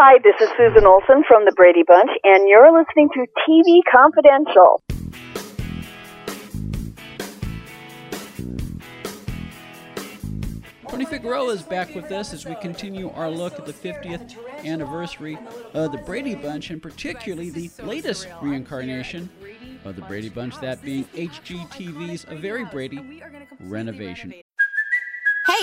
Hi, this is Susan Olsen from the Brady Bunch, and you're listening to TV Confidential. Tony Figueroa is back with us as we continue our look at the 50th anniversary of the Brady Bunch, and particularly the latest reincarnation of the Brady Bunch, that being HGTV's A Very Brady Renovation.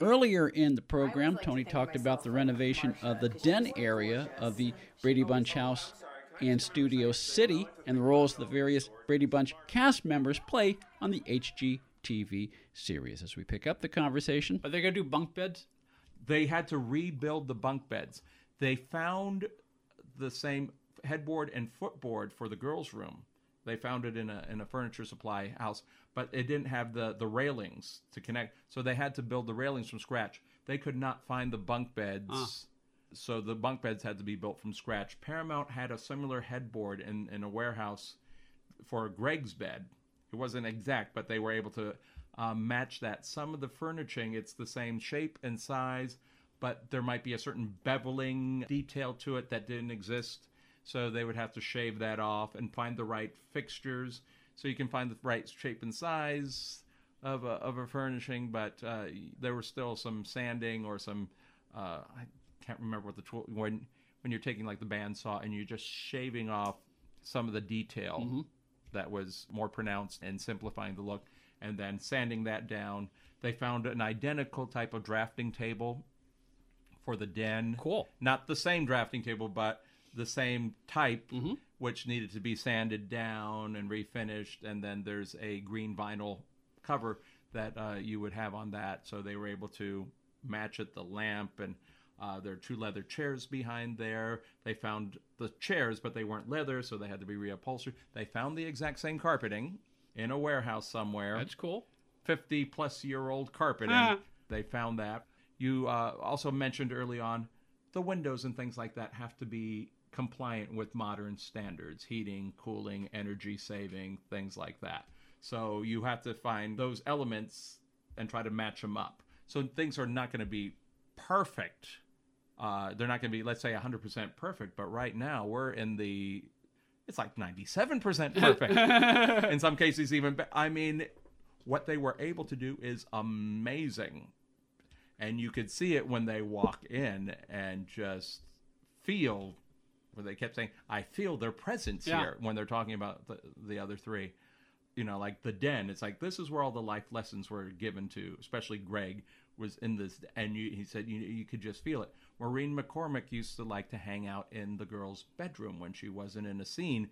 Earlier in the program, Tony talked about the renovation of the den area of the Brady Bunch house and Studio City and the roles the various Brady Bunch cast members play on the HGTV series. As we pick up the conversation, are they going to do bunk beds? They had to rebuild the bunk beds. They found the same headboard and footboard for the girls' room. They found it in a in a furniture supply house, but it didn't have the the railings to connect. So they had to build the railings from scratch. They could not find the bunk beds. Ah. So the bunk beds had to be built from scratch. Paramount had a similar headboard in, in a warehouse for Greg's bed. It wasn't exact, but they were able to um, match that. Some of the furnishing, it's the same shape and size, but there might be a certain beveling detail to it that didn't exist. So they would have to shave that off and find the right fixtures. So you can find the right shape and size of a, of a furnishing, but uh, there was still some sanding or some uh, I can't remember what the tool when when you're taking like the bandsaw and you're just shaving off some of the detail that was more pronounced and simplifying the look, and then sanding that down. They found an identical type of drafting table for the den. Cool. Not the same drafting table, but the same type, which needed to be sanded down and refinished. And then there's a green vinyl cover that uh, you would have on that. So they were able to match it, the lamp, and uh, there are two leather chairs behind there. They found the chairs, but they weren't leather, so they had to be reupholstered. They found the exact same carpeting in a warehouse somewhere. That's cool. 50 plus year old carpeting. Ah. They found that. You uh, also mentioned early on the windows and things like that have to be compliant with modern standards heating, cooling, energy saving, things like that. So you have to find those elements and try to match them up. So things are not going to be perfect. Uh, they're not going to be, let's say, 100% perfect, but right now we're in the, it's like 97% perfect. in some cases, even, be- I mean, what they were able to do is amazing. And you could see it when they walk in and just feel, where they kept saying, I feel their presence Yeah. here when they're talking about the, the other three. You know, like the den. It's like this is where all the life lessons were given to, especially Greg was in this, and you, he said you you could just feel it. Maureen McCormick used to like to hang out in the girl's bedroom when she wasn't in a scene.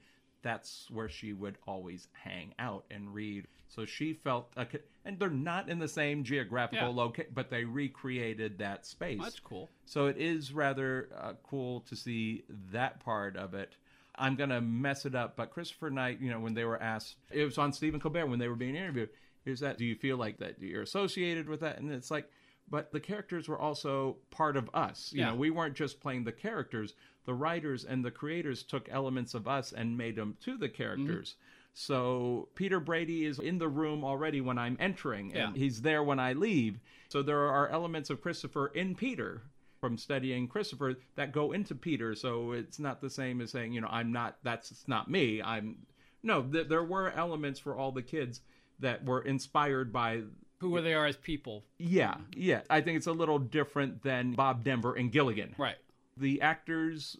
That's where she would always hang out and read. So she felt, a, and they're not in the same geographical Yeah. location, but they recreated that space. That's cool. So it is rather uh, cool to see that part of it. I'm going to mess it up, but Christopher Knight, you know, when they were asked, it was on Stephen Colbert when they were being interviewed, is that, do you feel like that you're associated with that? And it's like, but the characters were also part of us. You Yeah. know, we weren't just playing the characters. The writers and the creators took elements of us and made them to the characters. Mm-hmm. So Peter Brady is in the room already when I'm entering, and Yeah. he's there when I leave. So there are elements of Christopher in Peter from studying Christopher that go into Peter. So it's not the same as saying, you know, I'm not, that's not me. I'm, no, th- there were elements for all the kids that were inspired by, Who they are as people. yeah, yeah. I think it's a little different than Bob Denver and Gilligan. Right. The actors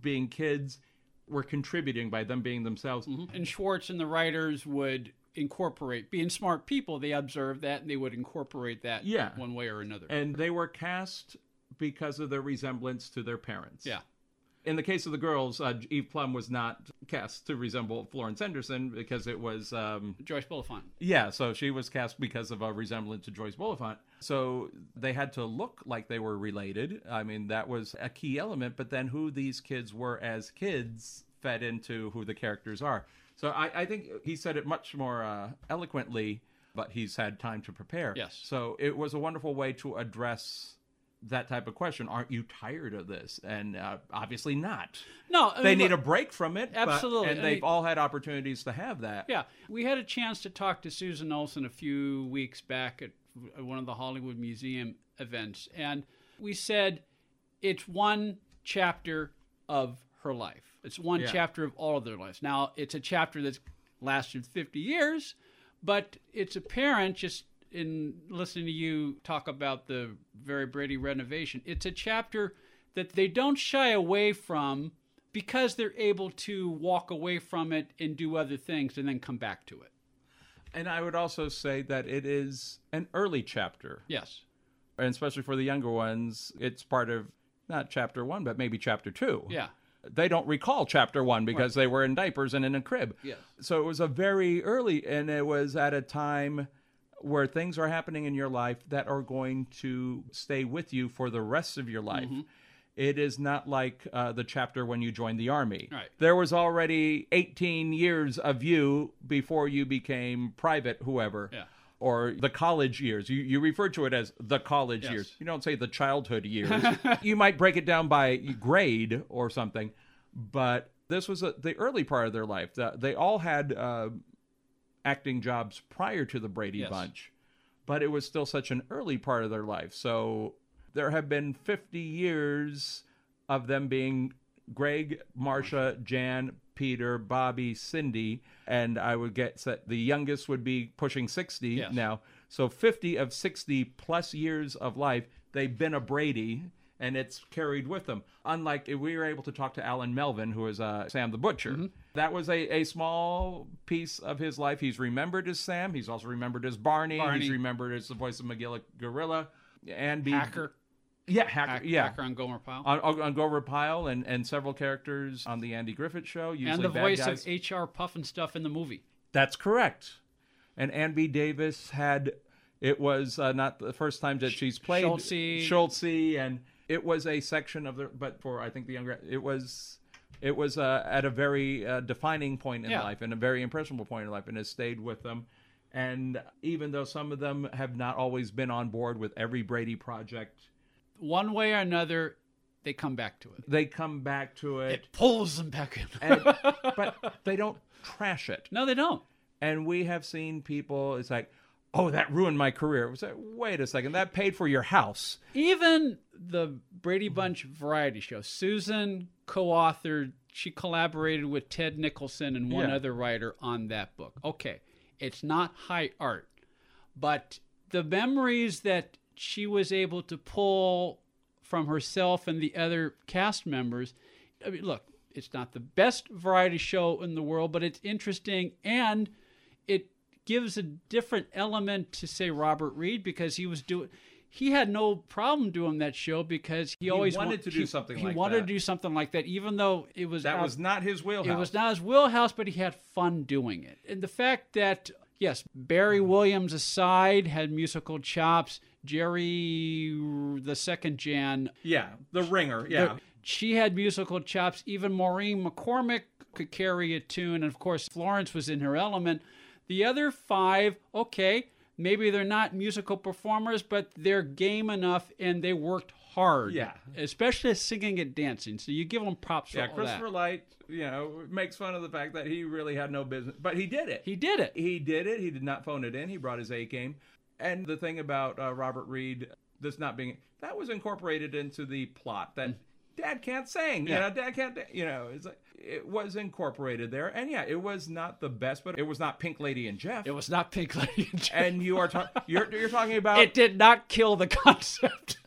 being kids were contributing by them being themselves. Mm-hmm. And Schwartz and the writers would incorporate, being smart people, they observed that and they would incorporate that Yeah. one way or another. And they were cast because of their resemblance to their parents. yeah. In the case of the girls, uh, Eve Plumb was not cast to resemble Florence Henderson because it was um, Joyce Bulifant. yeah, so she was cast because of a resemblance to Joyce Bulifant. So they had to look like they were related. I mean, that was a key element. But then who these kids were as kids fed into who the characters are. So I, I think he said it much more uh, eloquently, but he's had time to prepare. Yes. So it was a wonderful way to address that type of question. Aren't you tired of this? And uh, obviously not. No, I They mean, need look- a break from it. but- Absolutely. and I they've mean- all had opportunities to have that. Yeah, we had a chance to talk to Susan Olsen a few weeks back at at one of the Hollywood Museum events, and we said it's one chapter of her life. It's one Yeah. chapter of all of their lives. Now, it's a chapter that's lasted 50 years, but it's apparent just in listening to you talk about the Very Brady renovation, it's a chapter that they don't shy away from because they're able to walk away from it and do other things and then come back to it. And I would also say that it is an early chapter, Yes. and especially for the younger ones, it's part of not chapter one, but maybe chapter two. Yeah. They don't recall chapter one because they were in diapers and in a crib. Yes. So it was a very early, and it was at a time where things are happening in your life that are going to stay with you for the rest of your life. Mm-hmm. It is not like uh, the chapter when you joined the army. Right. There was already 18 years of you before you became private, whoever. Yeah. Or the college years. You, you refer to it as the college Yes. years. You don't say the childhood years. you might break it down by grade or something, but this was a, the early part of their life. The, they all had uh, acting jobs prior to the Brady Yes. Bunch, but it was still such an early part of their life. So there have been 50 years of them being Greg, Marsha, Jan, Peter, Bobby, Cindy, and I would get set, the youngest would be pushing 60 Yes. now. So 50 of 60 plus years of life, they've been a Brady. And it's carried with them. Unlike if we were able to talk to Allan Melvin, who is uh, Sam the Butcher. Mm-hmm. That was a, a small piece of his life. He's remembered as Sam. He's also remembered as Barney. Barney. He's remembered as the voice of Magilla Gorilla. And be, Hacker. Yeah, Hacker. Hack- yeah. Hacker on Gomer Pyle. On, on Grover Pyle and, and several characters on the Andy Griffith Show. And the voice guys. of H.R. Pufnstuf in the movie. That's correct. And Ann B. Davis had it was uh, not the first time that she's played Schultzy. Schultzy, and it was a section of the. But for I think the younger, it was it was uh, at a very uh, defining point in Yeah. life and a very impressionable point in life, and has stayed with them. And even though some of them have not always been on board with every Brady project, One way or another, they come back to it. they come back to it. It pulls them back in. and, but they don't trash it. no, they don't. And we have seen people, it's like, oh, that ruined my career. It was like, wait a second, that paid for your house. Even the Brady Bunch variety show, Susan co-authored. She collaborated with Ted Nichelson and one Yeah. other writer on that book. Okay, it's not high art, but the memories that she was able to pull from herself and the other cast members. I mean, look, it's not the best variety show in the world, but it's interesting and it gives a different element to say Robert Reed because he was doing he had no problem doing that show because he, always wanted wa- to do he- something he like wanted that. to do something like that even though it was That out- was not his wheelhouse. it was not his wheelhouse, but he had fun doing it. And the fact that, yes, Barry mm-hmm. Williams aside had musical chops. Geri, the second Jan, Yeah, the ringer. Yeah. the- she had musical chops. Even Maureen McCormick could carry a tune. And of course, Florence was in her element. The other five, okay, maybe they're not musical performers, but they're game enough and they worked hard. Yeah. Especially singing and dancing. So you give them props for yeah, all Christopher that. Light, you know, makes fun of the fact that he really had no business, but he did it. He did it. He did it. He did not phone it in. He brought his A game. And the thing about uh, Robert Reed, this not being that was incorporated into the plot that Dad can't sing. You Yeah. know, Dad can't. You know, it's like it was incorporated there. And yeah, it was not the best, but it was not Pink Lady and Jeff. It was not Pink Lady and Jeff. and you are ta- you're you're talking about it did not kill the concept.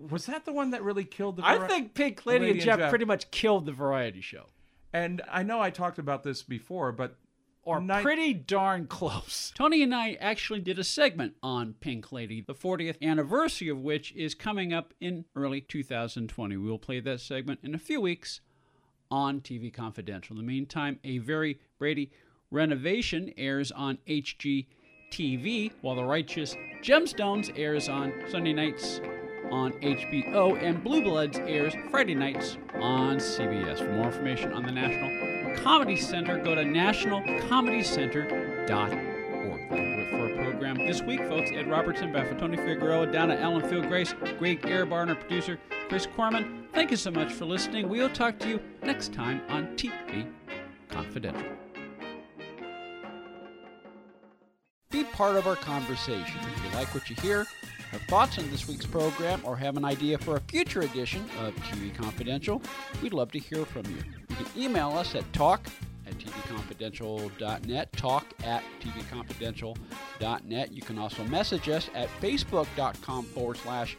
was that the one that really killed the? I think Pink Lady, Lady and and Jeff, Jeff. pretty much killed the variety show. And I know I talked about this before, but or Night- pretty darn close. Tony and I actually did a segment on Pink Lady, the 40th anniversary of which is coming up in early 2020. We will play that segment in a few weeks on TV Confidential. In the meantime, a very Brady renovation airs on HGTV, while The Righteous Gemstones airs on Sunday nights on HBO, and Blue Bloods airs Friday nights on CBS. For more information on the National Comedy Center, go to nationalcomedycenter.org. For a program this week, folks. Ed Robertson, back for Tony Figueroa, Donna Allen Field Grace, Greg Ehrbar, producer, Chris Corman. Thank you so much for listening. We'll talk to you next time on TV Confidential. Be part of our conversation. If you like what you hear, have thoughts on this week's program, or have an idea for a future edition of TV Confidential, we'd love to hear from you. You can email us at talk at tvconfidential.net, talk at tvconfidential.net. You can also message us at facebook.com forward slash